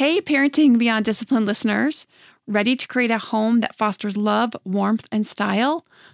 Hey, Parenting Beyond Discipline listeners. Ready to create a home that fosters love, warmth, and style?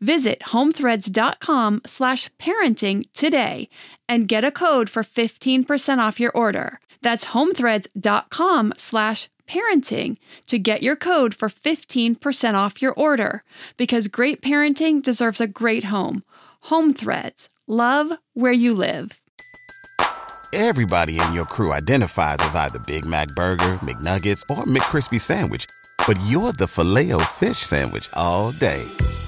Visit homethreads.com slash parenting today and get a code for 15% off your order. That's homethreads.com slash parenting to get your code for 15% off your order because great parenting deserves a great home. Home Threads. Love where you live. Everybody in your crew identifies as either Big Mac Burger, McNuggets, or McCrispy Sandwich, but you're the filet fish Sandwich all day.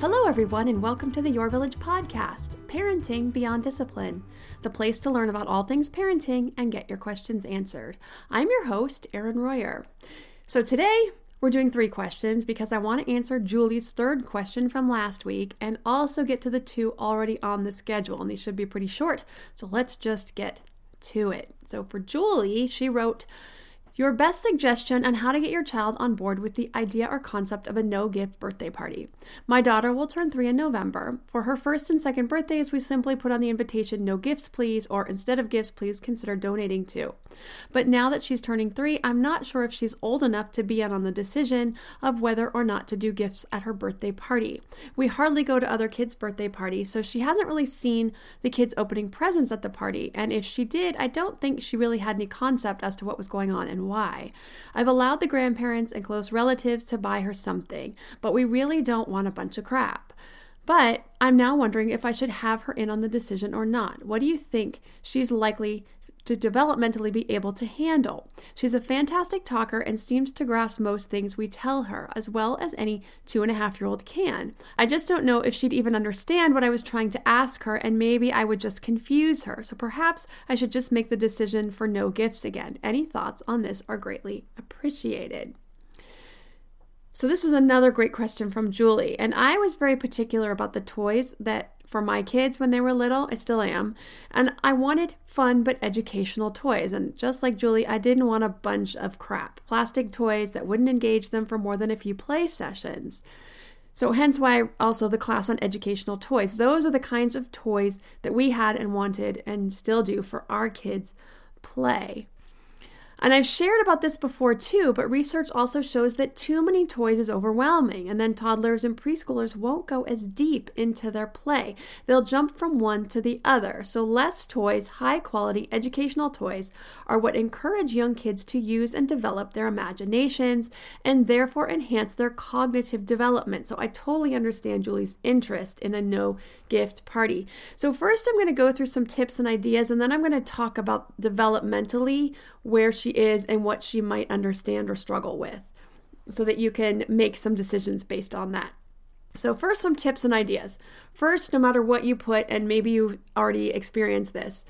Hello, everyone, and welcome to the Your Village podcast, Parenting Beyond Discipline, the place to learn about all things parenting and get your questions answered. I'm your host, Erin Royer. So today, we're doing three questions because I want to answer Julie's third question from last week and also get to the two already on the schedule. And these should be pretty short. So let's just get to it. So for Julie, she wrote, your best suggestion on how to get your child on board with the idea or concept of a no gift birthday party. My daughter will turn three in November. For her first and second birthdays, we simply put on the invitation no gifts, please, or instead of gifts, please consider donating too. But now that she's turning three, I'm not sure if she's old enough to be in on the decision of whether or not to do gifts at her birthday party. We hardly go to other kids' birthday parties, so she hasn't really seen the kids opening presents at the party. And if she did, I don't think she really had any concept as to what was going on and why. I've allowed the grandparents and close relatives to buy her something, but we really don't want a bunch of crap. But I'm now wondering if I should have her in on the decision or not. What do you think she's likely to developmentally be able to handle? She's a fantastic talker and seems to grasp most things we tell her, as well as any two and a half year old can. I just don't know if she'd even understand what I was trying to ask her, and maybe I would just confuse her. So perhaps I should just make the decision for no gifts again. Any thoughts on this are greatly appreciated. So, this is another great question from Julie. And I was very particular about the toys that for my kids when they were little. I still am. And I wanted fun but educational toys. And just like Julie, I didn't want a bunch of crap plastic toys that wouldn't engage them for more than a few play sessions. So, hence why also the class on educational toys. Those are the kinds of toys that we had and wanted and still do for our kids' play. And I've shared about this before too, but research also shows that too many toys is overwhelming, and then toddlers and preschoolers won't go as deep into their play. They'll jump from one to the other. So, less toys, high quality educational toys, are what encourage young kids to use and develop their imaginations and therefore enhance their cognitive development. So, I totally understand Julie's interest in a no gift party. So, first, I'm going to go through some tips and ideas, and then I'm going to talk about developmentally where she is and what she might understand or struggle with so that you can make some decisions based on that. So, first, some tips and ideas. First, no matter what you put, and maybe you've already experienced this,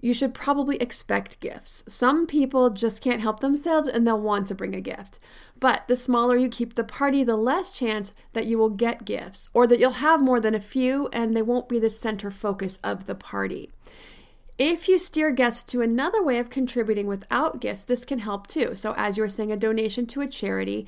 you should probably expect gifts. Some people just can't help themselves and they'll want to bring a gift. But the smaller you keep the party, the less chance that you will get gifts or that you'll have more than a few and they won't be the center focus of the party. If you steer guests to another way of contributing without gifts, this can help too. So, as you were saying, a donation to a charity,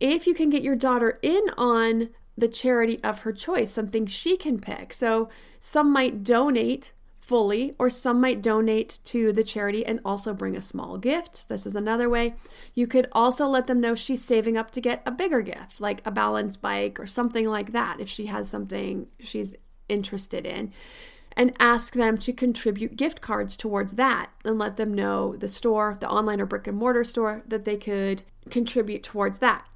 if you can get your daughter in on the charity of her choice, something she can pick. So, some might donate fully, or some might donate to the charity and also bring a small gift. This is another way. You could also let them know she's saving up to get a bigger gift, like a balance bike or something like that, if she has something she's interested in. And ask them to contribute gift cards towards that and let them know the store, the online or brick and mortar store, that they could contribute towards that.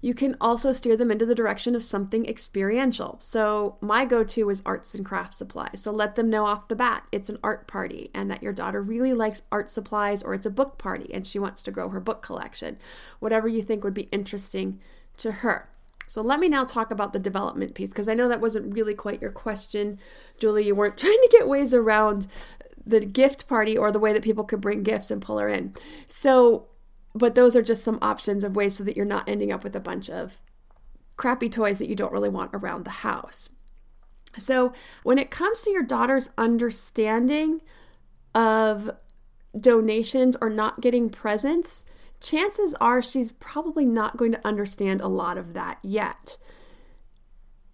You can also steer them into the direction of something experiential. So, my go to is arts and crafts supplies. So, let them know off the bat it's an art party and that your daughter really likes art supplies or it's a book party and she wants to grow her book collection. Whatever you think would be interesting to her. So, let me now talk about the development piece because I know that wasn't really quite your question, Julie. You weren't trying to get ways around the gift party or the way that people could bring gifts and pull her in. So, but those are just some options of ways so that you're not ending up with a bunch of crappy toys that you don't really want around the house. So, when it comes to your daughter's understanding of donations or not getting presents, chances are she's probably not going to understand a lot of that yet.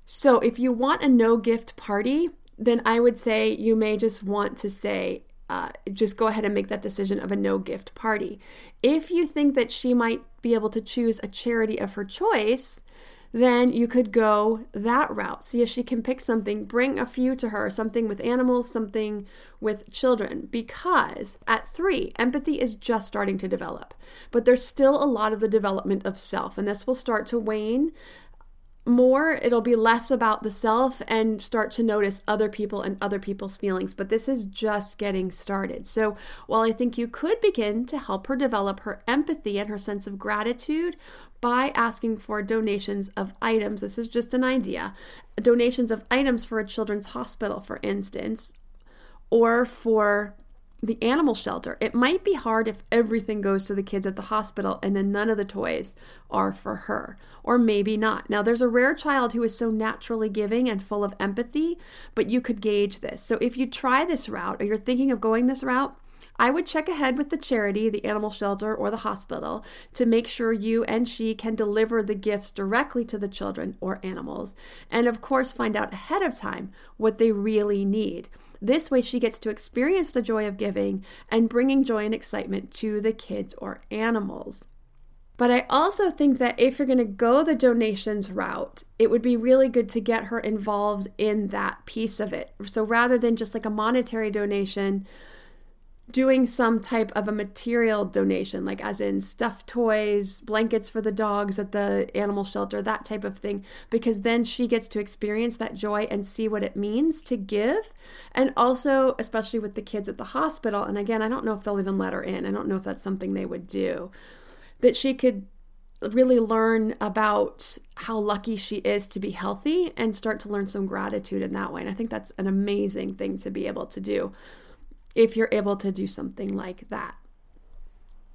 So, if you want a no gift party, then I would say you may just want to say, uh, just go ahead and make that decision of a no gift party. If you think that she might be able to choose a charity of her choice, then you could go that route. See if she can pick something, bring a few to her, something with animals, something with children. Because at three, empathy is just starting to develop, but there's still a lot of the development of self, and this will start to wane more, it'll be less about the self and start to notice other people and other people's feelings. But this is just getting started. So, while I think you could begin to help her develop her empathy and her sense of gratitude by asking for donations of items, this is just an idea donations of items for a children's hospital, for instance, or for the animal shelter. It might be hard if everything goes to the kids at the hospital and then none of the toys are for her, or maybe not. Now, there's a rare child who is so naturally giving and full of empathy, but you could gauge this. So, if you try this route or you're thinking of going this route, I would check ahead with the charity, the animal shelter, or the hospital to make sure you and she can deliver the gifts directly to the children or animals. And of course, find out ahead of time what they really need. This way, she gets to experience the joy of giving and bringing joy and excitement to the kids or animals. But I also think that if you're going to go the donations route, it would be really good to get her involved in that piece of it. So rather than just like a monetary donation, doing some type of a material donation, like as in stuffed toys, blankets for the dogs at the animal shelter, that type of thing, because then she gets to experience that joy and see what it means to give. And also, especially with the kids at the hospital, and again, I don't know if they'll even let her in, I don't know if that's something they would do, that she could really learn about how lucky she is to be healthy and start to learn some gratitude in that way. And I think that's an amazing thing to be able to do if you're able to do something like that.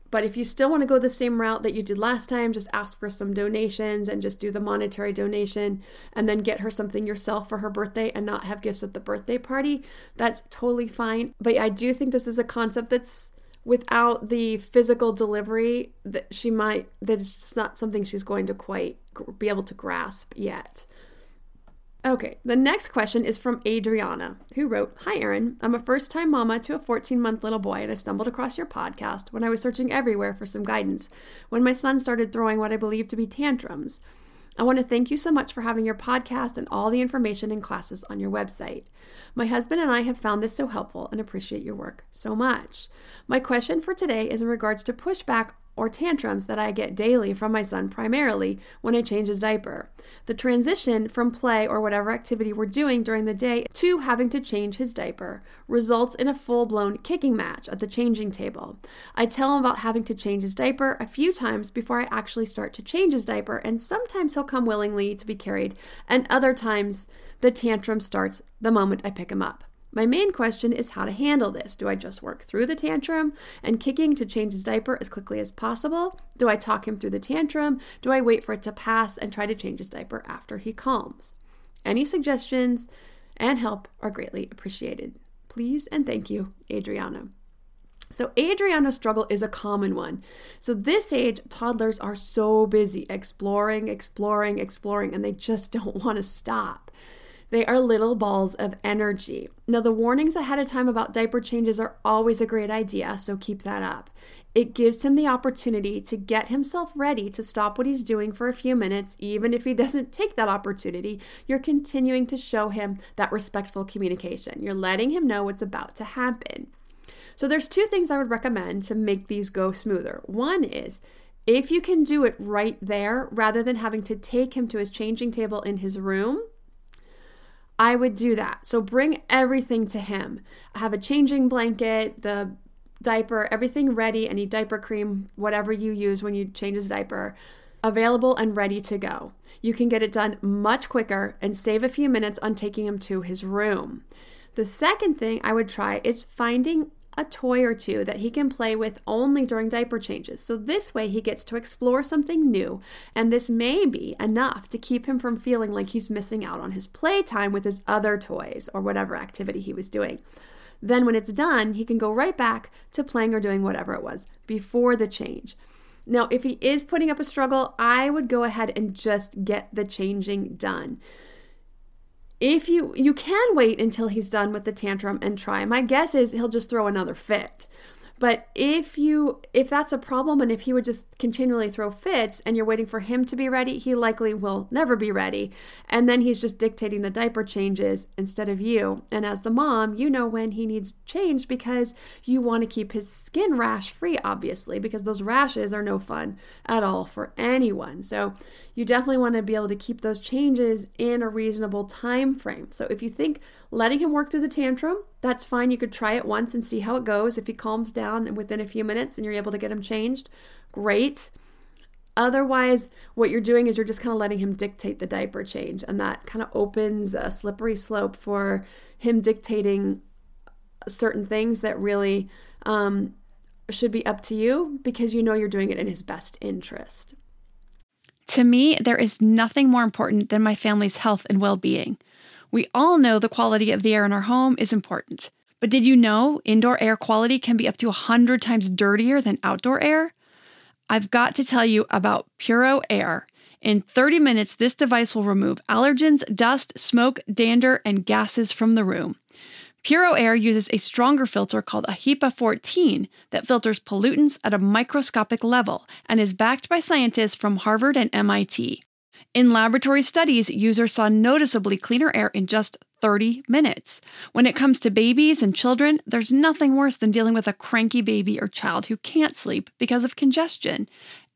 But if you still want to go the same route that you did last time, just ask for some donations and just do the monetary donation and then get her something yourself for her birthday and not have gifts at the birthday party, that's totally fine. But I do think this is a concept that's without the physical delivery that she might that it's just not something she's going to quite be able to grasp yet. Okay, the next question is from Adriana, who wrote Hi, Erin. I'm a first time mama to a 14 month little boy, and I stumbled across your podcast when I was searching everywhere for some guidance when my son started throwing what I believe to be tantrums. I want to thank you so much for having your podcast and all the information and classes on your website. My husband and I have found this so helpful and appreciate your work so much. My question for today is in regards to pushback or tantrums that I get daily from my son, primarily when I change his diaper. The transition from play or whatever activity we're doing during the day to having to change his diaper results in a full blown kicking match at the changing table. I tell him about having to change his diaper a few times before I actually start to change his diaper, and sometimes he'll come willingly to be carried, and other times the tantrum starts the moment I pick him up. My main question is how to handle this. Do I just work through the tantrum and kicking to change his diaper as quickly as possible? Do I talk him through the tantrum? Do I wait for it to pass and try to change his diaper after he calms? Any suggestions and help are greatly appreciated. Please and thank you, Adriana. So, Adriana's struggle is a common one. So, this age, toddlers are so busy exploring, exploring, exploring, and they just don't want to stop. They are little balls of energy. Now, the warnings ahead of time about diaper changes are always a great idea, so keep that up. It gives him the opportunity to get himself ready to stop what he's doing for a few minutes, even if he doesn't take that opportunity. You're continuing to show him that respectful communication. You're letting him know what's about to happen. So, there's two things I would recommend to make these go smoother. One is if you can do it right there rather than having to take him to his changing table in his room, I would do that. So bring everything to him. Have a changing blanket, the diaper, everything ready, any diaper cream, whatever you use when you change his diaper, available and ready to go. You can get it done much quicker and save a few minutes on taking him to his room. The second thing I would try is finding a toy or two that he can play with only during diaper changes. So this way he gets to explore something new, and this may be enough to keep him from feeling like he's missing out on his playtime with his other toys or whatever activity he was doing. Then, when it's done, he can go right back to playing or doing whatever it was before the change. Now, if he is putting up a struggle, I would go ahead and just get the changing done if you you can wait until he's done with the tantrum and try. My guess is he'll just throw another fit but if you if that's a problem and if he would just continually throw fits and you're waiting for him to be ready, he likely will never be ready. And then he's just dictating the diaper changes instead of you. And as the mom, you know when he needs changed because you want to keep his skin rash free obviously because those rashes are no fun at all for anyone. So you definitely want to be able to keep those changes in a reasonable time frame. So if you think letting him work through the tantrum, that's fine. You could try it once and see how it goes. If he calms down within a few minutes and you're able to get him changed, great. Otherwise, what you're doing is you're just kind of letting him dictate the diaper change, and that kind of opens a slippery slope for him dictating certain things that really um, should be up to you because you know you're doing it in his best interest. To me, there is nothing more important than my family's health and well being. We all know the quality of the air in our home is important. But did you know indoor air quality can be up to 100 times dirtier than outdoor air? I've got to tell you about Puro Air. In 30 minutes, this device will remove allergens, dust, smoke, dander, and gases from the room. Puro Air uses a stronger filter called a HEPA 14 that filters pollutants at a microscopic level and is backed by scientists from Harvard and MIT. In laboratory studies, users saw noticeably cleaner air in just 30 minutes. When it comes to babies and children, there's nothing worse than dealing with a cranky baby or child who can't sleep because of congestion.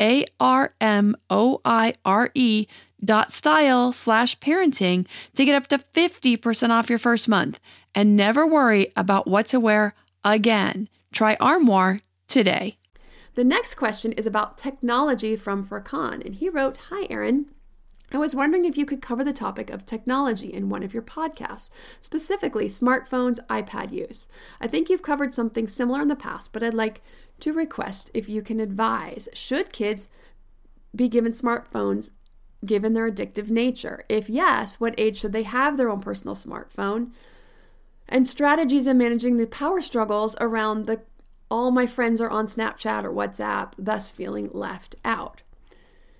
A R M O I R E dot style slash parenting to get up to 50% off your first month and never worry about what to wear again. Try Armoire today. The next question is about technology from Furkan, and he wrote Hi, Erin. I was wondering if you could cover the topic of technology in one of your podcasts, specifically smartphones, iPad use. I think you've covered something similar in the past, but I'd like to request if you can advise should kids be given smartphones given their addictive nature? If yes, what age should they have their own personal smartphone? And strategies in managing the power struggles around the all my friends are on Snapchat or WhatsApp, thus feeling left out.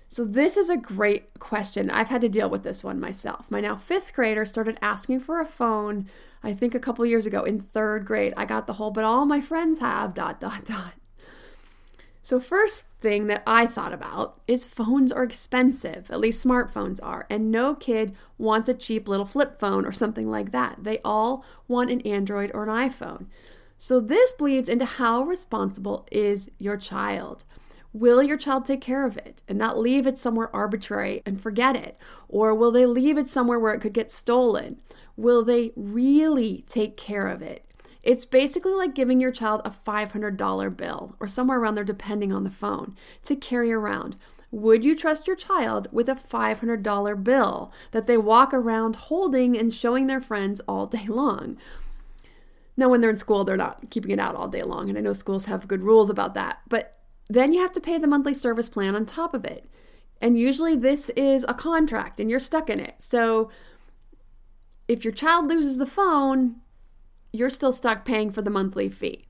So, this is a great question. I've had to deal with this one myself. My now fifth grader started asking for a phone, I think a couple years ago in third grade. I got the whole, but all my friends have, dot, dot, dot. So, first thing that I thought about is phones are expensive, at least smartphones are, and no kid wants a cheap little flip phone or something like that. They all want an Android or an iPhone. So, this bleeds into how responsible is your child. Will your child take care of it and not leave it somewhere arbitrary and forget it? Or will they leave it somewhere where it could get stolen? Will they really take care of it? It's basically like giving your child a $500 bill or somewhere around there, depending on the phone, to carry around. Would you trust your child with a $500 bill that they walk around holding and showing their friends all day long? Now, when they're in school, they're not keeping it out all day long. And I know schools have good rules about that. But then you have to pay the monthly service plan on top of it. And usually this is a contract and you're stuck in it. So if your child loses the phone, you're still stuck paying for the monthly fee.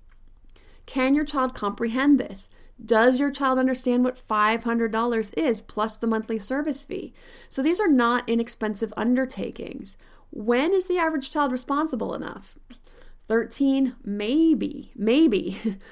Can your child comprehend this? Does your child understand what $500 is plus the monthly service fee? So these are not inexpensive undertakings. When is the average child responsible enough? 13? Maybe. Maybe.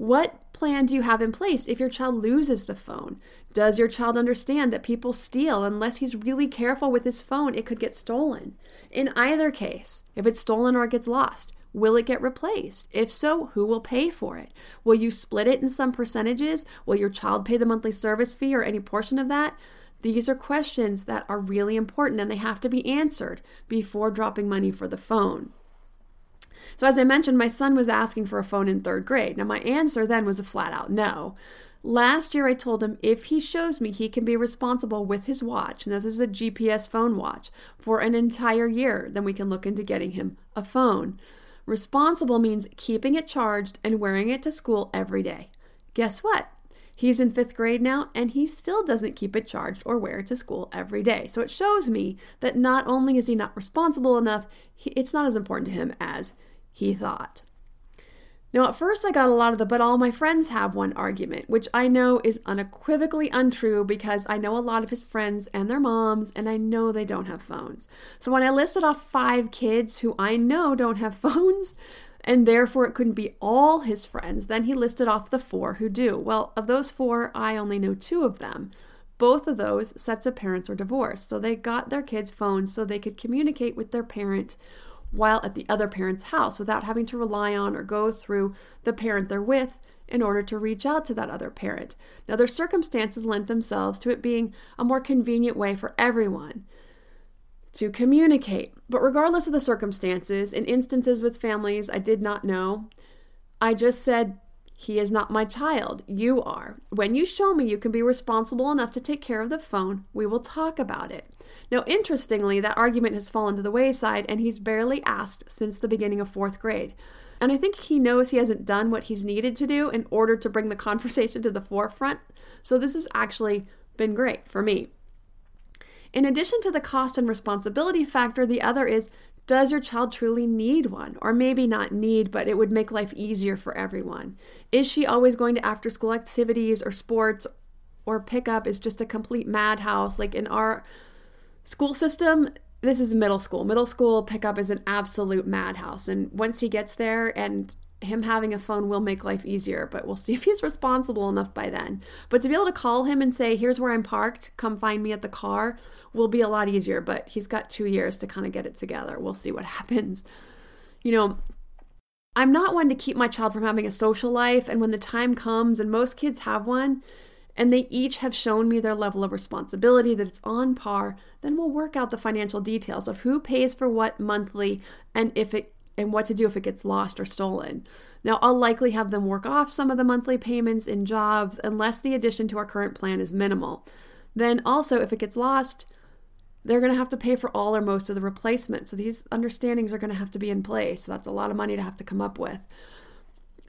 What plan do you have in place if your child loses the phone? Does your child understand that people steal? Unless he's really careful with his phone, it could get stolen. In either case, if it's stolen or it gets lost, will it get replaced? If so, who will pay for it? Will you split it in some percentages? Will your child pay the monthly service fee or any portion of that? These are questions that are really important and they have to be answered before dropping money for the phone. So, as I mentioned, my son was asking for a phone in third grade. Now, my answer then was a flat out no. Last year, I told him if he shows me he can be responsible with his watch, and this is a GPS phone watch, for an entire year, then we can look into getting him a phone. Responsible means keeping it charged and wearing it to school every day. Guess what? He's in fifth grade now, and he still doesn't keep it charged or wear it to school every day. So it shows me that not only is he not responsible enough, it's not as important to him as he thought. Now, at first, I got a lot of the but all my friends have one argument, which I know is unequivocally untrue because I know a lot of his friends and their moms, and I know they don't have phones. So, when I listed off five kids who I know don't have phones, and therefore it couldn't be all his friends, then he listed off the four who do. Well, of those four, I only know two of them. Both of those sets of parents are divorced, so they got their kids' phones so they could communicate with their parent while at the other parent's house without having to rely on or go through the parent they're with in order to reach out to that other parent. Now, their circumstances lent themselves to it being a more convenient way for everyone to communicate. But regardless of the circumstances, in instances with families I did not know, I just said, he is not my child. You are. When you show me you can be responsible enough to take care of the phone, we will talk about it. Now, interestingly, that argument has fallen to the wayside, and he's barely asked since the beginning of fourth grade. And I think he knows he hasn't done what he's needed to do in order to bring the conversation to the forefront. So, this has actually been great for me. In addition to the cost and responsibility factor, the other is does your child truly need one? Or maybe not need, but it would make life easier for everyone. Is she always going to after school activities or sports or pickup is just a complete madhouse? Like in our school system, this is middle school. Middle school pickup is an absolute madhouse. And once he gets there and him having a phone will make life easier, but we'll see if he's responsible enough by then. But to be able to call him and say, here's where I'm parked, come find me at the car, will be a lot easier. But he's got two years to kind of get it together. We'll see what happens. You know, I'm not one to keep my child from having a social life. And when the time comes, and most kids have one, and they each have shown me their level of responsibility, that it's on par, then we'll work out the financial details of who pays for what monthly and if it and what to do if it gets lost or stolen. Now, I'll likely have them work off some of the monthly payments in jobs unless the addition to our current plan is minimal. Then, also, if it gets lost, they're going to have to pay for all or most of the replacement. So, these understandings are going to have to be in place. So that's a lot of money to have to come up with.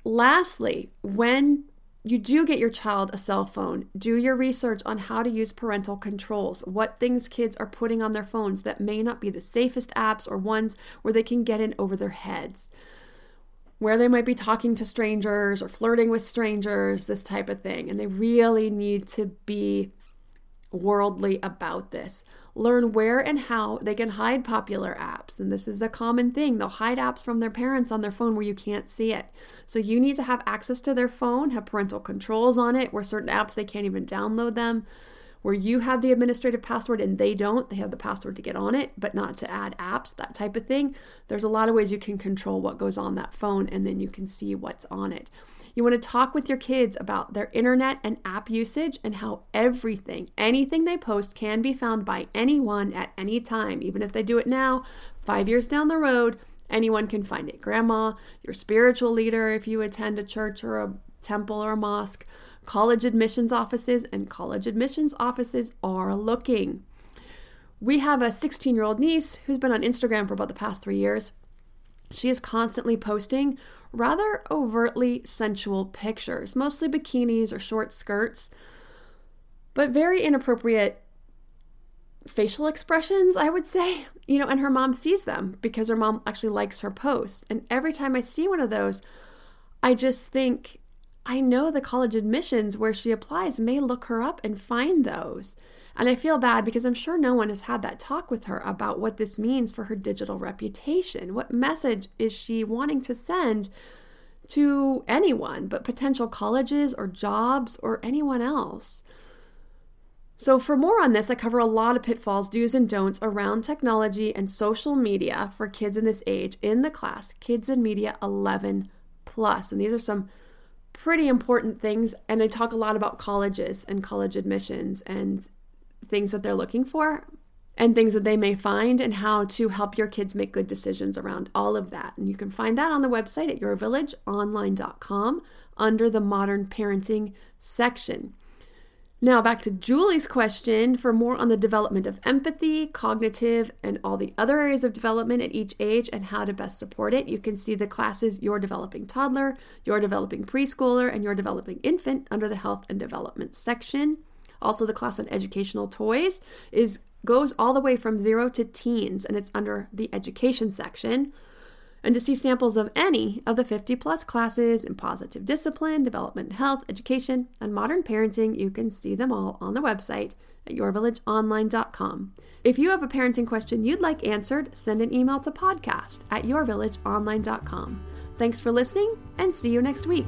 Lastly, when you do get your child a cell phone, do your research on how to use parental controls, what things kids are putting on their phones that may not be the safest apps or ones where they can get in over their heads, where they might be talking to strangers or flirting with strangers, this type of thing. And they really need to be worldly about this. Learn where and how they can hide popular apps. And this is a common thing. They'll hide apps from their parents on their phone where you can't see it. So you need to have access to their phone, have parental controls on it, where certain apps they can't even download them. Where you have the administrative password and they don't, they have the password to get on it, but not to add apps, that type of thing. There's a lot of ways you can control what goes on that phone and then you can see what's on it. You want to talk with your kids about their internet and app usage and how everything, anything they post, can be found by anyone at any time. Even if they do it now, five years down the road, anyone can find it. Grandma, your spiritual leader, if you attend a church or a temple or a mosque, college admissions offices, and college admissions offices are looking. We have a 16 year old niece who's been on Instagram for about the past three years. She is constantly posting rather overtly sensual pictures, mostly bikinis or short skirts, but very inappropriate facial expressions, I would say. You know, and her mom sees them because her mom actually likes her posts. And every time I see one of those, I just think, I know the college admissions where she applies may look her up and find those. And I feel bad because I'm sure no one has had that talk with her about what this means for her digital reputation. What message is she wanting to send to anyone, but potential colleges or jobs or anyone else? So, for more on this, I cover a lot of pitfalls, do's, and don'ts around technology and social media for kids in this age in the class Kids and Media 11 Plus. And these are some pretty important things. And I talk a lot about colleges and college admissions and things that they're looking for and things that they may find and how to help your kids make good decisions around all of that. And you can find that on the website at yourvillageonline.com under the modern parenting section. Now, back to Julie's question for more on the development of empathy, cognitive, and all the other areas of development at each age and how to best support it. You can see the classes Your Developing Toddler, Your Developing Preschooler, and Your Developing Infant under the Health and Development section. Also, the class on educational toys is goes all the way from zero to teens, and it's under the education section. And to see samples of any of the 50 plus classes in positive discipline, development, health, education, and modern parenting, you can see them all on the website at yourvillageonline.com. If you have a parenting question you'd like answered, send an email to podcast at yourvillageonline.com. Thanks for listening and see you next week.